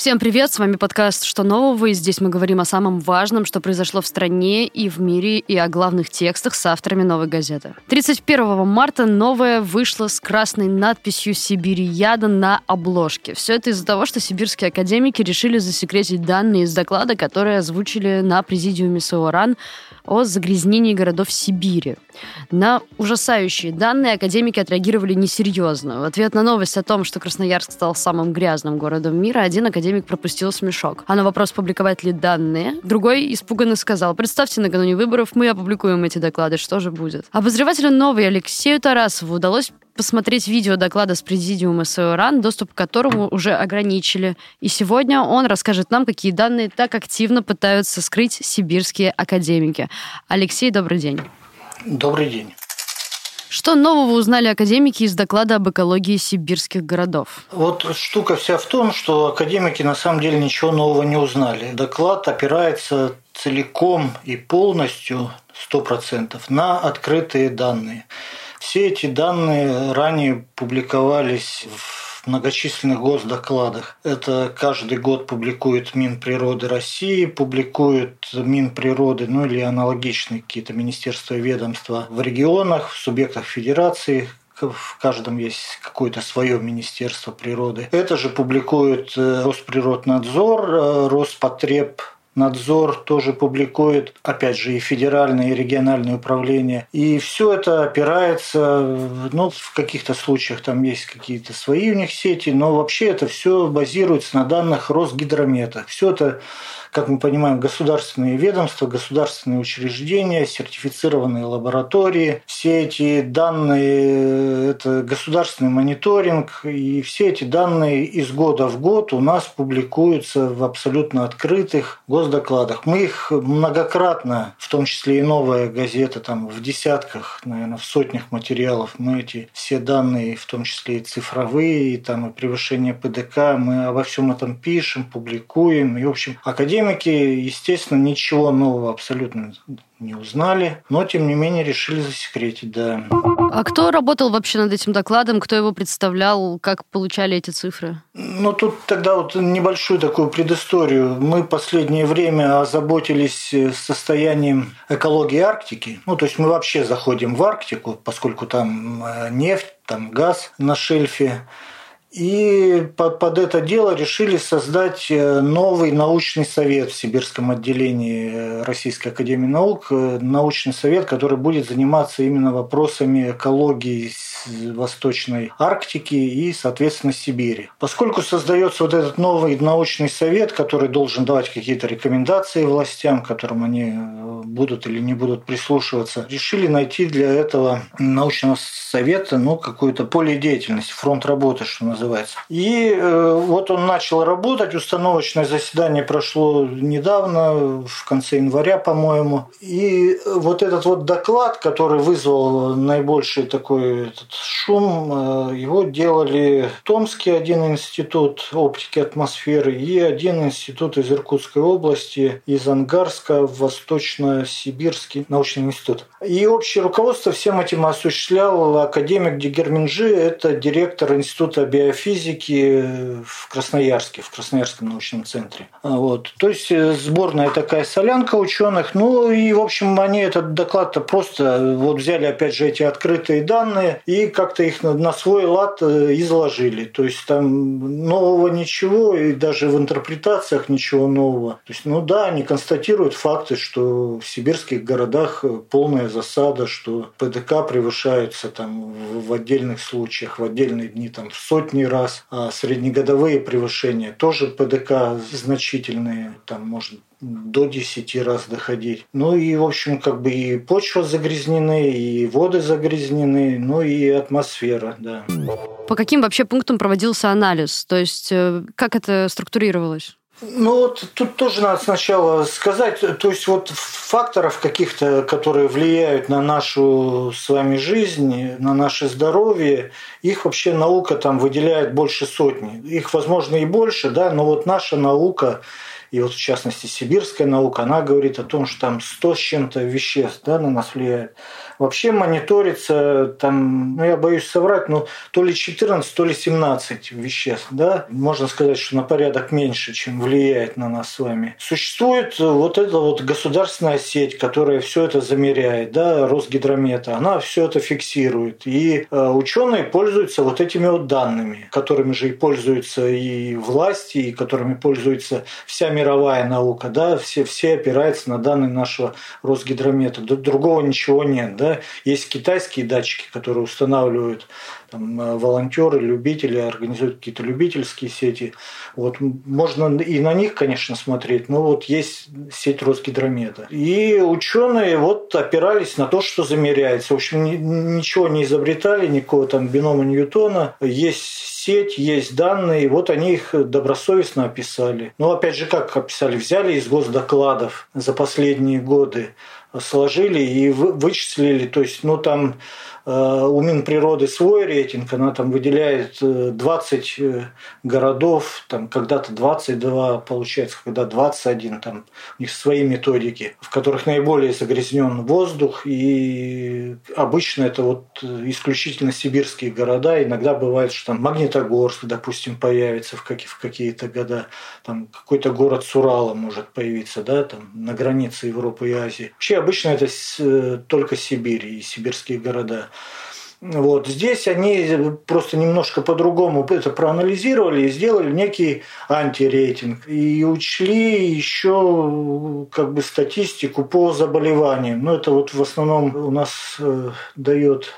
Всем привет, с вами подкаст «Что нового?» и здесь мы говорим о самом важном, что произошло в стране и в мире, и о главных текстах с авторами «Новой газеты». 31 марта новая вышла с красной надписью «Сибирияда» на обложке. Все это из-за того, что сибирские академики решили засекретить данные из доклада, которые озвучили на президиуме СОРАН о загрязнении городов Сибири. На ужасающие данные академики отреагировали несерьезно. В ответ на новость о том, что Красноярск стал самым грязным городом мира, один академик пропустил смешок. А на вопрос, публиковать ли данные, другой испуганно сказал, представьте, накануне выборов мы опубликуем эти доклады, что же будет? Обозревателю новой Алексею Тарасову удалось посмотреть видео доклада с президиума СОРАН, доступ к которому уже ограничили. И сегодня он расскажет нам, какие данные так активно пытаются скрыть сибирские академики. Алексей, добрый день. Добрый день. Что нового узнали академики из доклада об экологии сибирских городов? Вот штука вся в том, что академики на самом деле ничего нового не узнали. Доклад опирается целиком и полностью, 100%, на открытые данные. Все эти данные ранее публиковались в многочисленных госдокладах. Это каждый год публикует Минприроды России, публикует Минприроды, ну или аналогичные какие-то министерства и ведомства в регионах, в субъектах федерации, в каждом есть какое-то свое министерство природы. Это же публикует э, Росприроднадзор, э, Роспотреб Надзор тоже публикует, опять же, и федеральное, и региональное управление. И все это опирается, ну, в каких-то случаях там есть какие-то свои у них сети, но вообще это все базируется на данных Росгидромета. Все это как мы понимаем, государственные ведомства, государственные учреждения, сертифицированные лаборатории. Все эти данные – это государственный мониторинг, и все эти данные из года в год у нас публикуются в абсолютно открытых госдокладах. Мы их многократно, в том числе и новая газета, там в десятках, наверное, в сотнях материалов, мы эти все данные, в том числе и цифровые, и там и превышение ПДК, мы обо всем этом пишем, публикуем. И, в общем, Академики, естественно, ничего нового абсолютно не узнали, но тем не менее решили засекретить, да. А кто работал вообще над этим докладом, кто его представлял, как получали эти цифры? Ну, тут тогда вот небольшую такую предысторию. Мы последнее время озаботились состоянием экологии Арктики. Ну, то есть мы вообще заходим в Арктику, поскольку там э, нефть, там газ на шельфе. И под это дело решили создать э, новый научный совет в Сибирском отделении э, Российской Академии Наук. Э, научный совет, который будет заниматься именно вопросами экологии Восточной Арктики и, соответственно, Сибири. Поскольку создается вот этот новый научный совет, который должен давать какие-то рекомендации властям, которым они будут или не будут прислушиваться, решили найти для этого научного совета ну, какое-то поле деятельности, фронт работы, что называется называется. И э, вот он начал работать, установочное заседание прошло недавно, в конце января, по-моему. И вот этот вот доклад, который вызвал наибольший такой этот шум, э, его делали Томский один институт оптики атмосферы и один институт из Иркутской области, из Ангарска, Восточно-Сибирский научный институт. И общее руководство всем этим осуществлял академик Дегерминджи, это директор Института биологии физики в Красноярске, в Красноярском научном центре. Вот. То есть э, сборная такая солянка ученых. Ну и, в общем, они этот доклад-то просто вот взяли, опять же, эти открытые данные и как-то их на свой лад э, изложили. То есть там нового ничего, и даже в интерпретациях ничего нового. То есть, ну да, они констатируют факты, что в сибирских городах полная засада, что ПДК превышаются там в отдельных случаях, в отдельные дни там в сотни сотни раз, а среднегодовые превышения тоже ПДК значительные, там может до 10 раз доходить. Ну и, в общем, как бы и почва загрязнены, и воды загрязнены, ну и атмосфера, да. По каким вообще пунктам проводился анализ? То есть э, как это структурировалось? Ну вот тут тоже надо сначала сказать, то есть вот факторов каких-то, которые влияют на нашу с вами жизнь, на наше здоровье, их вообще наука там выделяет больше сотни. Их, возможно, и больше, да, но вот наша наука и вот в частности сибирская наука, она говорит о том, что там 100 с чем-то веществ да, на нас влияет. Вообще мониторится там, ну я боюсь соврать, но то ли 14, то ли 17 веществ. Да? Можно сказать, что на порядок меньше, чем влияет на нас с вами. Существует вот эта вот государственная сеть, которая все это замеряет, да, Росгидромета, она все это фиксирует. И э, ученые пользуются вот этими вот данными, которыми же и пользуются и власти, и которыми пользуется вся мировая наука, да, все, все опираются на данные нашего Росгидромета. Другого ничего нет, да. Есть китайские датчики, которые устанавливают там, э, волонтеры, любители, организуют какие-то любительские сети. Вот, можно и на них, конечно, смотреть, но вот есть сеть Росгидромета. И ученые вот опирались на то, что замеряется. В общем, ничего не изобретали, никакого там бинома Ньютона. Есть сеть, есть данные, вот они их добросовестно описали. Но опять же, как описали? Взяли из госдокладов за последние годы сложили и вычислили, то есть, ну, там у Минприроды свой рейтинг, она там выделяет 20 э, э, городов, там когда-то 22 получается, когда 21, там у них свои методики, в которых наиболее загрязнен воздух, и обычно это вот исключительно сибирские города, иногда бывает, что там Магнитогорск, допустим, появится в, какие- в какие-то года, там какой-то город с Урала может появиться, да, там на границе Европы и Азии. Вообще обычно это только Сибирь и сибирские города. Вот. Здесь они просто немножко по-другому это проанализировали и сделали некий антирейтинг. И учли еще как бы статистику по заболеваниям. Ну, это вот в основном у нас э, дает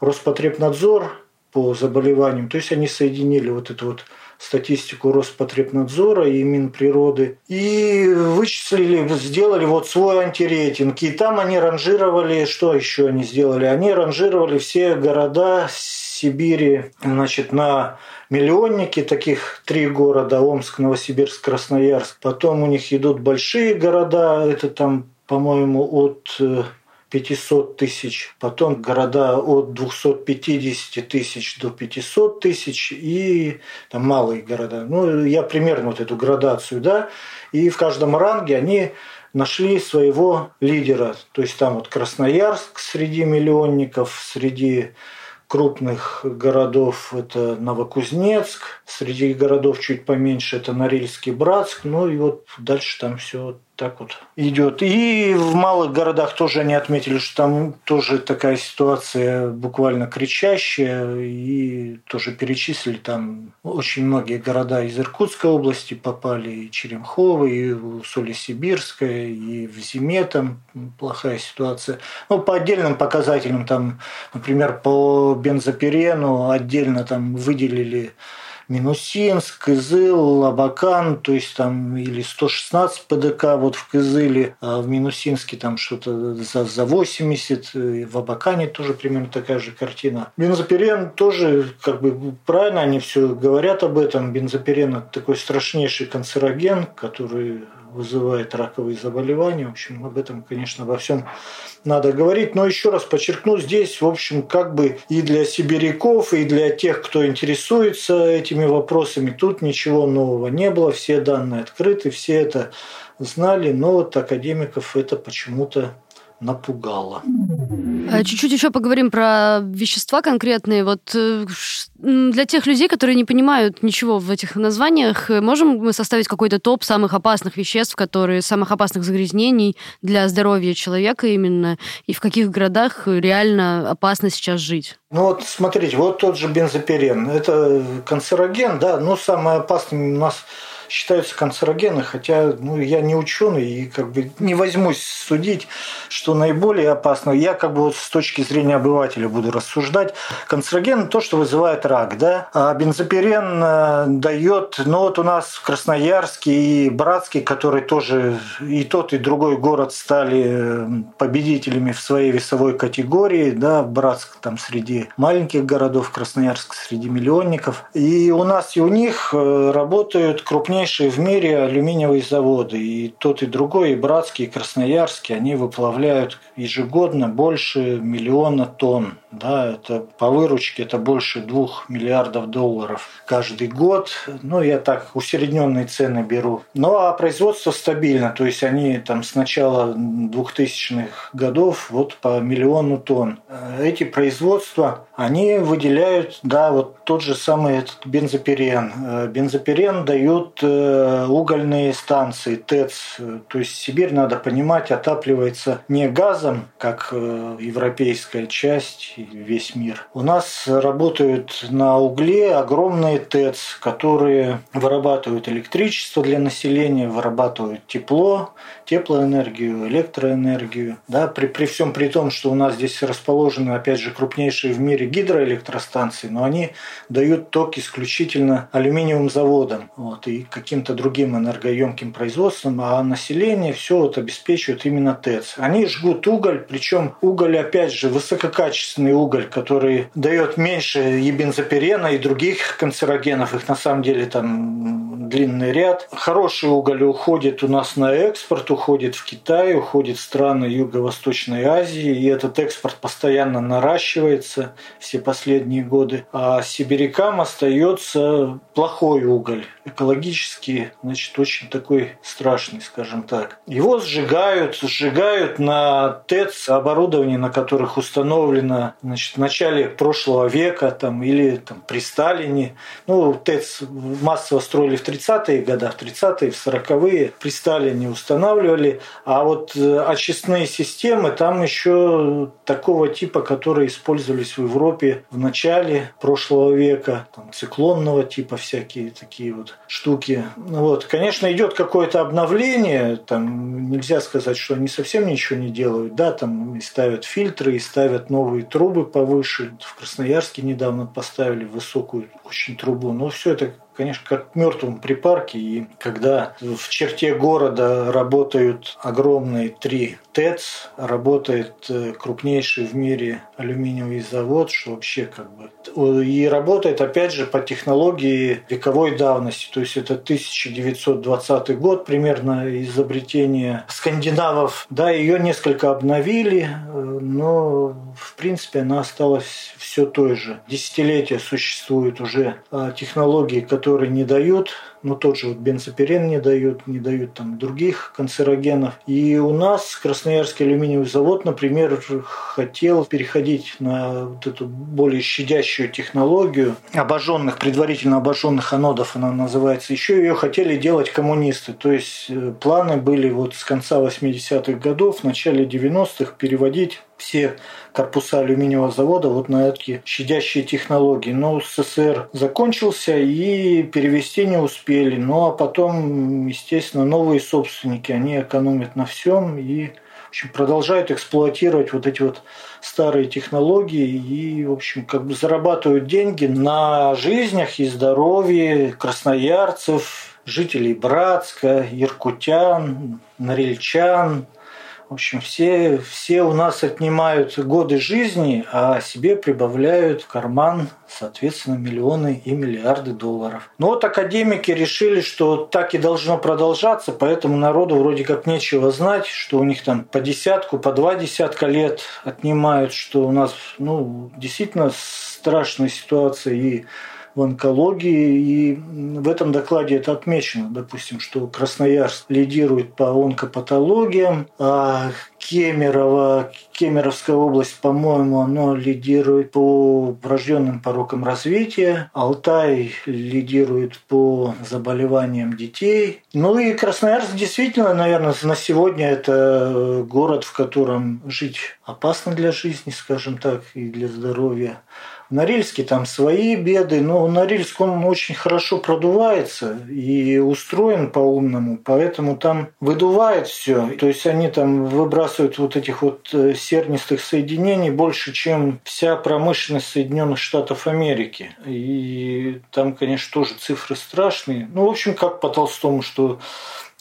Роспотребнадзор по заболеваниям. То есть они соединили вот эту вот статистику Роспотребнадзора и Минприроды. И вычислили, сделали вот свой антирейтинг. И там они ранжировали, что еще они сделали? Они ранжировали все города Сибири значит, на миллионники, таких три города, Омск, Новосибирск, Красноярск. Потом у них идут большие города, это там, по-моему, от э, 500 тысяч, потом города от 250 тысяч до 500 тысяч и там малые города. Ну, я примерно вот эту градацию, да, и в каждом ранге они нашли своего лидера. То есть там вот Красноярск среди миллионников, среди крупных городов это Новокузнецк, среди городов чуть поменьше это Норильский, Братск, ну и вот дальше там все так вот идет. И в малых городах тоже они отметили, что там тоже такая ситуация буквально кричащая. И тоже перечислили там очень многие города из Иркутской области попали. И Черемхово, и Соли-Сибирская, и в Зиме там плохая ситуация. Ну, по отдельным показателям там, например, по бензопирену отдельно там выделили Минусинск, Кызыл, Абакан, то есть там или 116 ПДК вот в Кызыле, а в Минусинске там что-то за, за 80, в Абакане тоже примерно такая же картина. Бензопирен тоже, как бы правильно они все говорят об этом. Бензопирен – это такой страшнейший канцероген, который вызывает раковые заболевания. В общем, об этом, конечно, во всем надо говорить. Но еще раз подчеркну, здесь, в общем, как бы и для сибиряков, и для тех, кто интересуется этими вопросами, тут ничего нового не было. Все данные открыты, все это знали, но вот академиков это почему-то напугало. А чуть-чуть еще поговорим про вещества конкретные. Вот э, для тех людей, которые не понимают ничего в этих названиях, можем мы составить какой-то топ самых опасных веществ, которые самых опасных загрязнений для здоровья человека именно, и в каких городах реально опасно сейчас жить? Ну вот смотрите, вот тот же бензопирен. Это канцероген, да, но самое опасное у нас считаются канцерогены, хотя ну, я не ученый и как бы не возьмусь судить, что наиболее опасно. Я как бы вот с точки зрения обывателя буду рассуждать. Канцероген – то, что вызывает рак, да? А бензопирен э, дает, ну вот у нас в Красноярске и Братске, который тоже и тот, и другой город стали э, победителями в своей весовой категории, да, Братск там среди маленьких городов, Красноярск среди миллионников. И у нас и у них э, работают крупнее крупнейшие в мире алюминиевые заводы. И тот, и другой, и Братский, и Красноярский, они выплавляют ежегодно больше миллиона тонн. Да, это по выручке это больше двух миллиардов долларов каждый год. Ну, я так усредненные цены беру. Ну, а производство стабильно. То есть они там с начала 2000-х годов вот по миллиону тонн. Эти производства, они выделяют, да, вот тот же самый этот бензопирен. Бензопирен дают э, угольные станции, ТЭЦ. То есть Сибирь, надо понимать, отапливается не газом, как э, европейская часть, весь мир. У нас работают на угле огромные ТЭЦ, которые вырабатывают электричество для населения, вырабатывают тепло, теплоэнергию, электроэнергию. Да, при, при всем при том, что у нас здесь расположены, опять же, крупнейшие в мире гидроэлектростанции, но они дают ток исключительно алюминиевым заводам вот, и каким-то другим энергоемким производством, а население все вот обеспечивает именно ТЭЦ. Они жгут уголь, причем уголь, опять же, высококачественный уголь, который дает меньше и бензопирена, и других канцерогенов, их на самом деле там длинный ряд. Хороший уголь уходит у нас на экспорт, уходит в Китай, уходит в страны Юго-Восточной Азии, и этот экспорт постоянно наращивается все последние годы. А сибирякам остается плохой уголь, экологически, значит, очень такой страшный, скажем так. Его сжигают, сжигают на ТЭЦ оборудование, на которых установлено значит, в начале прошлого века там, или там, при Сталине. Ну, ТЭЦ массово строили в 30-е годы, в 30-е, в 40-е при Сталине устанавливали. А вот э, очистные системы там еще такого типа, которые использовались в Европе в начале прошлого века, там, циклонного типа всякие такие вот штуки. Вот. Конечно, идет какое-то обновление, там нельзя сказать, что они совсем ничего не делают, да, там и ставят фильтры, и ставят новые трубы повыше. В Красноярске недавно поставили высокую очень трубу, но все это конечно, как в мертвом припарке. И когда в черте города работают огромные три ТЭЦ, работает э, крупнейший в мире алюминиевый завод, что вообще как бы... И работает, опять же, по технологии вековой давности. То есть это 1920 год примерно изобретение скандинавов. Да, ее несколько обновили, э, но в принципе она осталась все той же. Десятилетия существуют уже а, технологии, которые не дают ну тот же вот бензопирен не дают, не дают там других канцерогенов. И у нас Красноярский алюминиевый завод, например, хотел переходить на вот эту более щадящую технологию обожженных, предварительно обожженных анодов, она называется. Еще ее хотели делать коммунисты. То есть э, планы были вот с конца 80-х годов, в начале 90-х переводить все корпуса алюминиевого завода вот на эти щадящие технологии. Но СССР закончился и перевести не успели. Ну а потом, естественно, новые собственники, они экономят на всем и в общем, продолжают эксплуатировать вот эти вот старые технологии и, в общем, как бы зарабатывают деньги на жизнях и здоровье красноярцев, жителей Братска, иркутян, норильчан, в общем, все, все у нас отнимают годы жизни, а себе прибавляют в карман, соответственно, миллионы и миллиарды долларов. Но вот академики решили, что так и должно продолжаться, поэтому народу вроде как нечего знать, что у них там по десятку, по два десятка лет отнимают, что у нас ну, действительно страшная ситуация и в онкологии, и в этом докладе это отмечено, допустим, что Красноярск лидирует по онкопатологиям, а Кемерово, Кемеровская область, по-моему, оно лидирует по врожденным порокам развития. Алтай лидирует по заболеваниям детей. Ну и Красноярск действительно, наверное, на сегодня это город, в котором жить опасно для жизни, скажем так, и для здоровья. В Норильске там свои беды, но Норильск он очень хорошо продувается и устроен по-умному, поэтому там выдувает все. То есть они там выбрасывают вот этих вот э, сернистых соединений больше, чем вся промышленность Соединенных Штатов Америки. И там, конечно, тоже цифры страшные. Ну, в общем, как по Толстому, что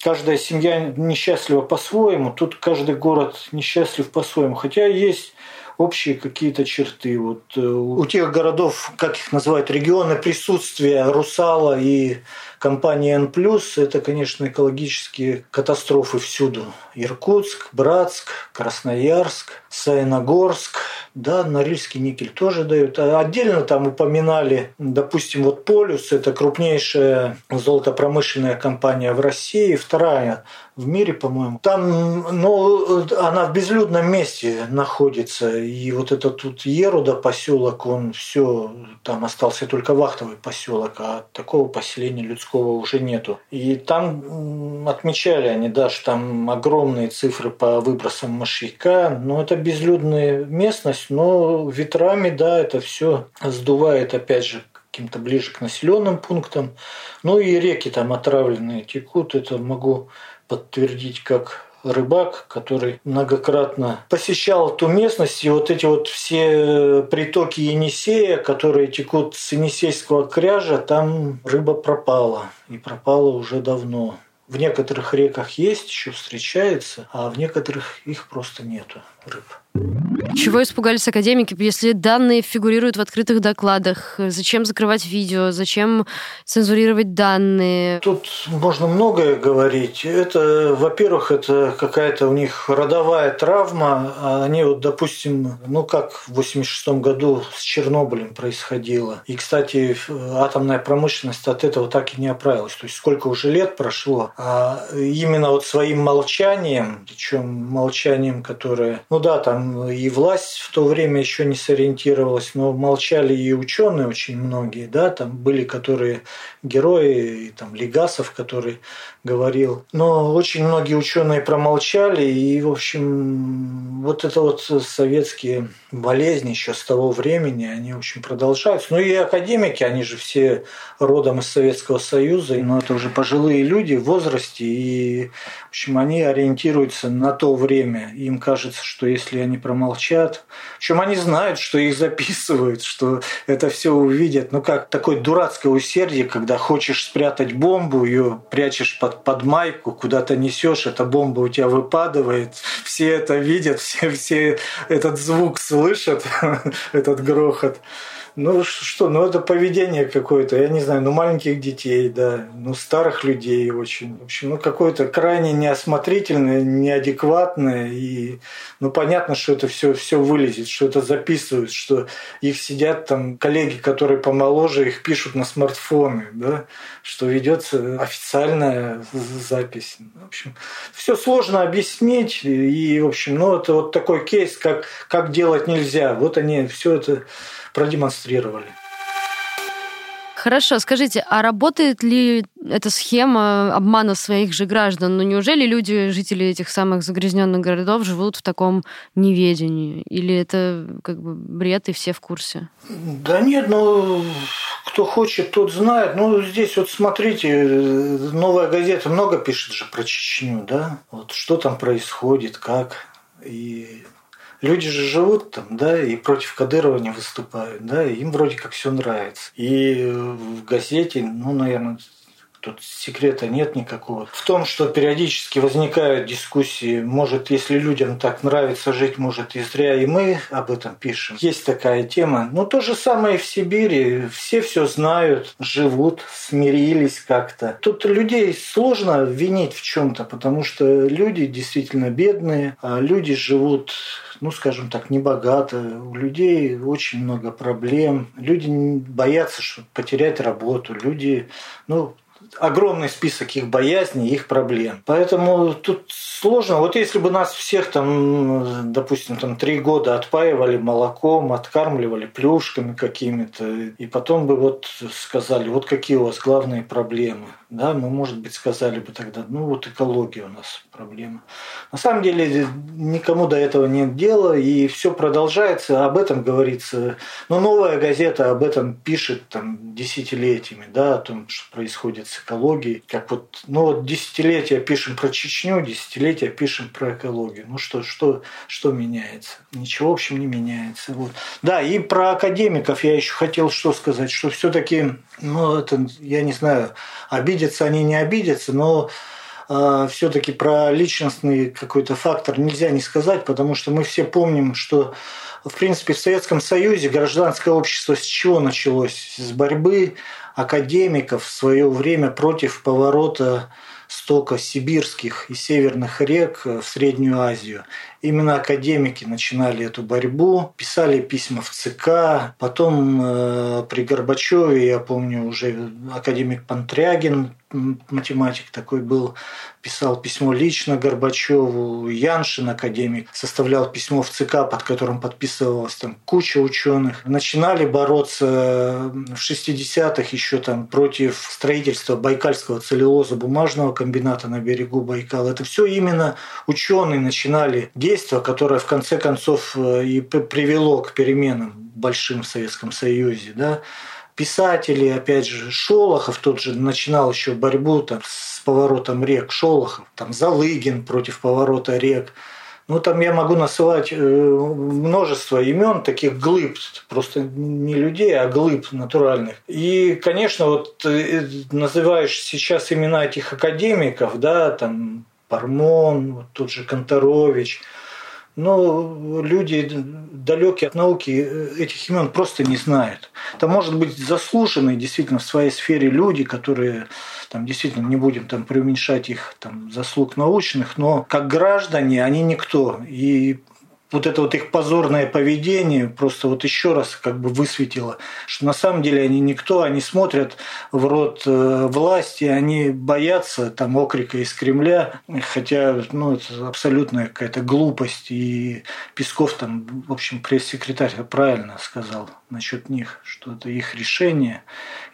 каждая семья несчастлива по-своему, тут каждый город несчастлив по-своему. Хотя есть общие какие-то черты. Вот э, у тех городов, как их называют, регионы присутствия русала и компании N+, это, конечно, экологические катастрофы всюду. Иркутск, Братск, Красноярск, Саяногорск, да, Норильский никель тоже дают. А отдельно там упоминали, допустим, вот Полюс, это крупнейшая золотопромышленная компания в России, вторая в мире, по-моему. Там, ну, она в безлюдном месте находится. И вот этот тут Еруда поселок, он все, там остался только вахтовый поселок, а такого поселения людского уже нету. И там отмечали они, да, что там огромные цифры по выбросам мышьяка, но это безлюдная местность, но ветрами, да, это все сдувает, опять же, каким-то ближе к населенным пунктам. Ну и реки там отравленные текут, это могу подтвердить как рыбак, который многократно посещал ту местность, и вот эти вот все притоки Енисея, которые текут с Енисейского кряжа, там рыба пропала, и пропала уже давно. В некоторых реках есть, еще встречается, а в некоторых их просто нету рыб. Чего испугались академики, если данные фигурируют в открытых докладах? Зачем закрывать видео? Зачем цензурировать данные? Тут можно многое говорить. Это, во-первых, это какая-то у них родовая травма. Они вот, допустим, ну как в 86 году с Чернобылем происходило. И, кстати, атомная промышленность от этого так и не оправилась. То есть сколько уже лет прошло, а именно вот своим молчанием, причем молчанием, которое, ну да, там и власть в то время еще не сориентировалась, но молчали и ученые очень многие, да, там были, которые герои, и там Легасов, который говорил. Но очень многие ученые промолчали, и, в общем, вот это вот советские болезни еще с того времени, они, в общем, продолжаются. Ну и академики, они же все родом из Советского Союза, но это уже пожилые люди в возрасте, и, в общем, они ориентируются на то время. Им кажется, что если они промолчат, в общем, они знают, что их записывают, что это все увидят. Ну как такое дурацкое усердие, когда хочешь спрятать бомбу, ее прячешь под под, майку, куда-то несешь, эта бомба у тебя выпадывает, все это видят, все, все этот звук слышат, этот грохот. Ну что, ну это поведение какое-то, я не знаю, ну маленьких детей, да, ну старых людей очень. В общем, ну какое-то крайне неосмотрительное, неадекватное. И ну понятно, что это все, все вылезет, что это записывают, что их сидят там коллеги, которые помоложе, их пишут на смартфоны, да, что ведется официальная запись. В общем, все сложно объяснить. И, в общем, ну это вот такой кейс, как, как делать нельзя. Вот они все это продемонстрировали. Хорошо, скажите, а работает ли эта схема обмана своих же граждан? Ну неужели люди, жители этих самых загрязненных городов, живут в таком неведении? Или это как бы бред и все в курсе? Да нет, ну кто хочет, тот знает. Ну здесь вот смотрите, новая газета много пишет же про Чечню, да? Вот что там происходит, как. И люди же живут там, да, и против Кадырова не выступают, да, им вроде как все нравится. И в газете, ну, наверное, Тут секрета нет никакого. В том, что периодически возникают дискуссии, может, если людям так нравится жить, может, и зря и мы об этом пишем. Есть такая тема. Но то же самое и в Сибири. Все все знают, живут, смирились как-то. Тут людей сложно винить в чем-то, потому что люди действительно бедные, а люди живут ну, скажем так, небогато. У людей очень много проблем. Люди боятся что потерять работу. Люди, ну, огромный список их боязней, их проблем. Поэтому тут сложно. Вот если бы нас всех там, допустим, там три года отпаивали молоком, откармливали плюшками какими-то, и потом бы вот сказали, вот какие у вас главные проблемы. Да, мы, может быть, сказали бы тогда, ну вот экология у нас проблема. На самом деле никому до этого нет дела, и все продолжается, об этом говорится. Но новая газета об этом пишет там десятилетиями, да, о том, что происходит с экологией. Как вот, ну вот десятилетия пишем про Чечню, десятилетия пишем про экологию. Ну что, что, что меняется? Ничего, в общем, не меняется. Вот. Да, и про академиков я еще хотел что сказать, что все-таки, ну это, я не знаю, обидятся они, не обидятся, но все-таки про личностный какой-то фактор нельзя не сказать, потому что мы все помним, что в принципе, в Советском Союзе гражданское общество с чего началось? С борьбы академиков в свое время против поворота стока сибирских и северных рек в Среднюю Азию. Именно академики начинали эту борьбу, писали письма в ЦК, потом э, при Горбачеве, я помню, уже академик Пантрягин математик такой был, писал письмо лично Горбачеву, Яншин, академик, составлял письмо в ЦК, под которым подписывалась там куча ученых. Начинали бороться в 60-х еще там против строительства Байкальского целлюлоза бумажного комбината на берегу Байкала. Это все именно ученые начинали действия, которое в конце концов э, и привело к переменам большим в Советском Союзе. Да? писатели, опять же, Шолохов тот же начинал еще борьбу там, с поворотом рек, Шолохов, там Залыгин против поворота рек. Ну, там я могу насылать э, множество имен, таких глыб, просто не людей, а глыб натуральных. И, конечно, вот э, называешь сейчас имена этих академиков, да, там Пармон, вот тот же Конторович – но люди далекие от науки э, этих имен просто не знают. Там может быть заслуженные действительно в своей сфере люди, которые там действительно не будем там преуменьшать их там заслуг научных, но как граждане они никто. И вот это вот их позорное поведение просто вот еще раз как бы высветило, что на самом деле они никто, они смотрят в рот э, власти, они боятся там окрика из Кремля, хотя ну, это абсолютная какая-то глупость. И Песков там, в общем, пресс-секретарь правильно сказал насчет них, что это их решение,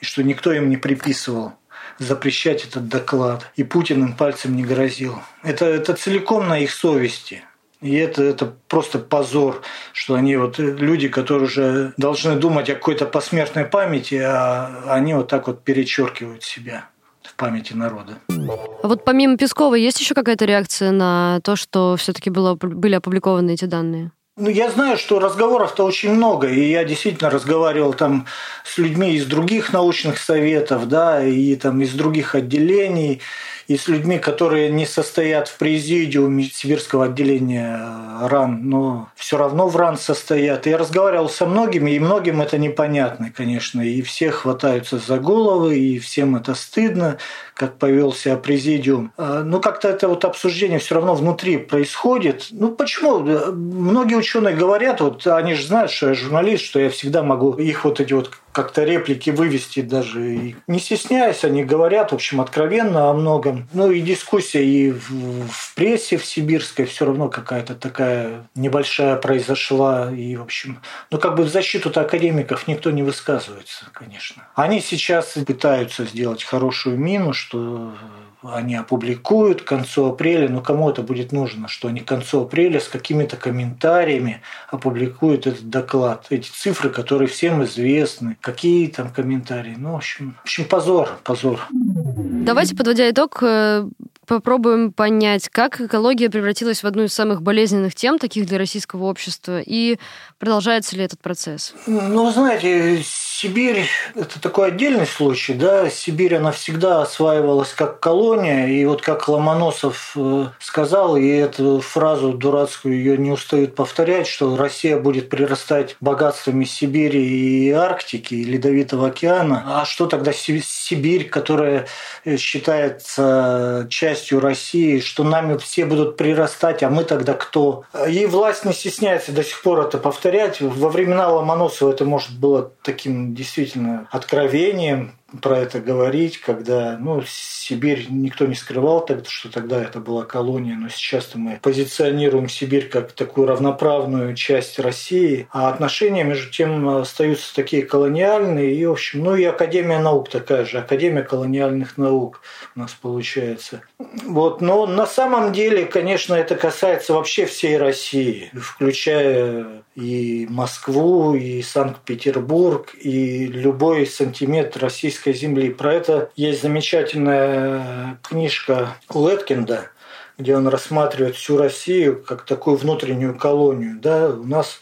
и что никто им не приписывал запрещать этот доклад. И Путин им пальцем не грозил. Это, это целиком на их совести – и это, это просто позор, что они вот э, люди, которые уже должны думать о какой-то посмертной памяти, а они вот так вот перечеркивают себя в памяти народа. А вот помимо Пескова есть еще какая-то реакция на то, что все-таки были опубликованы эти данные? Ну, я знаю, что разговоров-то очень много, и я действительно разговаривал там с людьми из других научных советов, да, и там из других отделений, и с людьми, которые не состоят в президиуме сибирского отделения РАН, но все равно в РАН состоят. Я разговаривал со многими, и многим это непонятно, конечно, и все хватаются за головы, и всем это стыдно, как повел себя президиум. А, ну, как-то это вот обсуждение все равно внутри происходит. Ну, почему? Многие ученые говорят, вот они же знают, что я журналист, что я всегда могу их вот эти вот как-то реплики вывести даже. И не стесняясь, они говорят, в общем, откровенно о многом. Ну и дискуссия и в, в прессе в сибирской все равно какая-то такая небольшая произошла. И, в общем, ну как бы в защиту-то академиков никто не высказывается, конечно. Они сейчас пытаются сделать хорошую мину, что они опубликуют к концу апреля, но кому это будет нужно, что они к концу апреля с какими-то комментариями опубликуют этот доклад, эти цифры, которые всем известны, какие там комментарии, ну, в общем, в общем позор, позор. Давайте, подводя итог, э, попробуем понять, как экология превратилась в одну из самых болезненных тем, таких для российского общества, и продолжается ли этот процесс? Ну, знаете, Сибирь – это такой отдельный случай. Да? Сибирь, она всегда осваивалась как колония. И вот как Ломоносов э, сказал, и эту фразу дурацкую ее не устают повторять, что Россия будет прирастать богатствами Сибири и Арктики, и Ледовитого океана. А что тогда Сибирь, которая э, считается частью России, что нами все будут прирастать, а мы тогда кто? И власть не стесняется до сих пор это повторять. Во времена Ломоносова это, может, было таким действительно откровением про это говорить, когда ну, Сибирь никто не скрывал, тогда, что тогда это была колония, но сейчас мы позиционируем Сибирь как такую равноправную часть России, а отношения между тем остаются такие колониальные, и, в общем, ну и Академия наук такая же, Академия колониальных наук у нас получается. Вот, но на самом деле, конечно, это касается вообще всей России, включая и Москву, и Санкт-Петербург, и любой сантиметр российской земли. Про это есть замечательная книжка Леткинда, где он рассматривает всю Россию как такую внутреннюю колонию. Да? У нас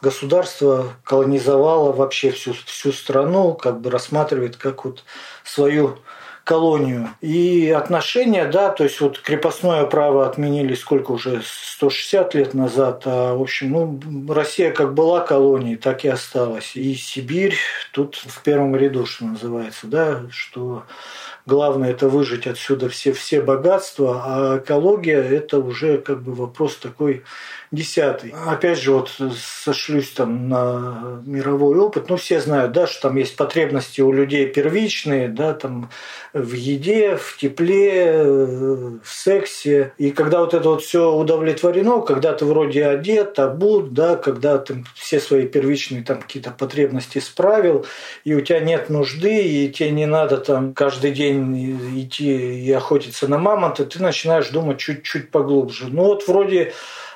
государство колонизовало вообще всю, всю страну, как бы рассматривает как вот свою колонию. И отношения, да, то есть вот крепостное право отменили сколько уже, 160 лет назад, а в общем, ну, Россия как была колонией, так и осталась. И Сибирь тут в первом ряду, что называется, да, что главное это выжить отсюда все, все богатства, а экология это уже как бы вопрос такой десятый. Опять же, вот сошлюсь там на мировой опыт. Ну, все знают, да, что там есть потребности у людей первичные, да, там в еде, в тепле, в сексе. И когда вот это вот все удовлетворено, когда ты вроде одет, обут, да, когда ты все свои первичные там какие-то потребности справил, и у тебя нет нужды, и тебе не надо там каждый день идти и охотиться на мамонта, ты начинаешь думать чуть-чуть поглубже. Ну вот вроде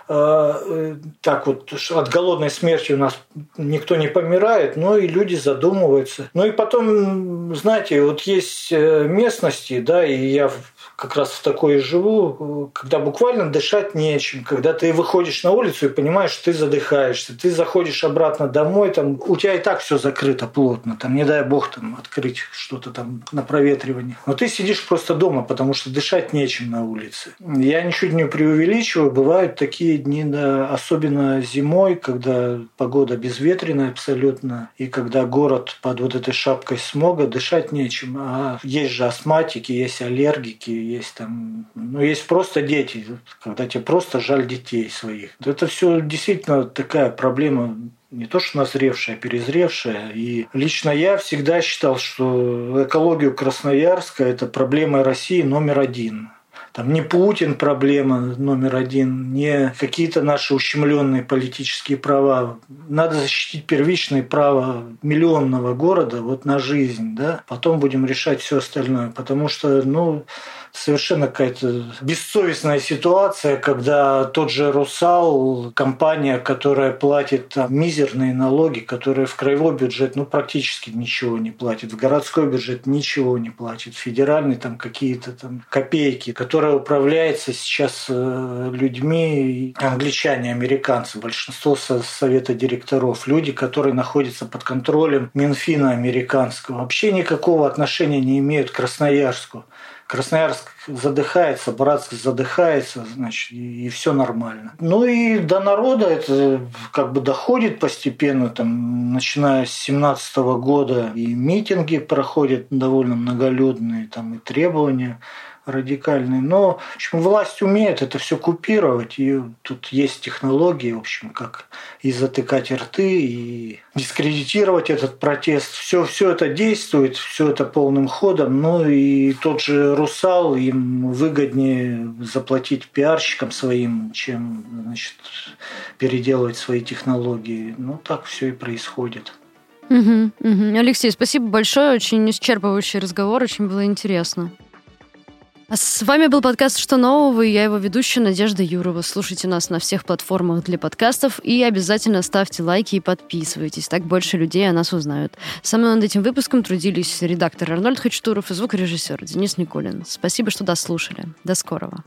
так вот от голодной смерти у нас никто не помирает, но и люди задумываются. Ну и потом, знаете, вот есть э, местности, да, и я как раз в такой живу, когда буквально дышать нечем, когда ты выходишь на улицу и понимаешь, что ты задыхаешься, ты заходишь обратно домой, там у тебя и так все закрыто плотно, там не дай бог там открыть что-то там на проветривание, но ты сидишь просто дома, потому что дышать нечем на улице. Я ничуть не преувеличиваю, бывают такие дни, да, особенно зимой, когда погода безветренная абсолютно, и когда город под вот этой шапкой смога, дышать нечем, а есть же астматики, есть аллергики, есть там, ну, есть просто дети, когда тебе просто жаль детей своих. Это все действительно такая проблема не то что назревшая, а перезревшая. И лично я всегда считал, что экологию Красноярска – это проблема России номер один. Там не Путин проблема номер один, не какие-то наши ущемленные политические права. Надо защитить первичные права миллионного города вот на жизнь, да. Потом будем решать все остальное, потому что, ну, совершенно какая-то бессовестная ситуация, когда тот же «Русал», компания, которая платит там, мизерные налоги, которая в краевой бюджет ну, практически ничего не платит, в городской бюджет ничего не платит, федеральный там какие-то там копейки, которая управляется сейчас э, людьми, англичане, американцы, большинство совета директоров, люди, которые находятся под контролем Минфина американского, вообще никакого отношения не имеют к Красноярску. Красноярск задыхается, Братск задыхается, значит, и, и все нормально. Ну и до народа это как бы доходит постепенно, там, начиная с 17 года и митинги проходят довольно многолюдные, там и требования радикальный. Но в общем, власть умеет это все купировать, и тут есть технологии, в общем, как и затыкать рты, и дискредитировать этот протест. Все, все это действует, все это полным ходом. Ну и тот же Русал, им выгоднее заплатить пиарщикам своим, чем значит, переделывать свои технологии. Ну так все и происходит. Угу, угу. Алексей, спасибо большое. Очень исчерпывающий разговор, очень было интересно. А с вами был подкаст «Что нового?» и я его ведущая Надежда Юрова. Слушайте нас на всех платформах для подкастов и обязательно ставьте лайки и подписывайтесь. Так больше людей о нас узнают. Со мной над этим выпуском трудились редактор Арнольд Хачтуров и звукорежиссер Денис Никулин. Спасибо, что дослушали. До скорого.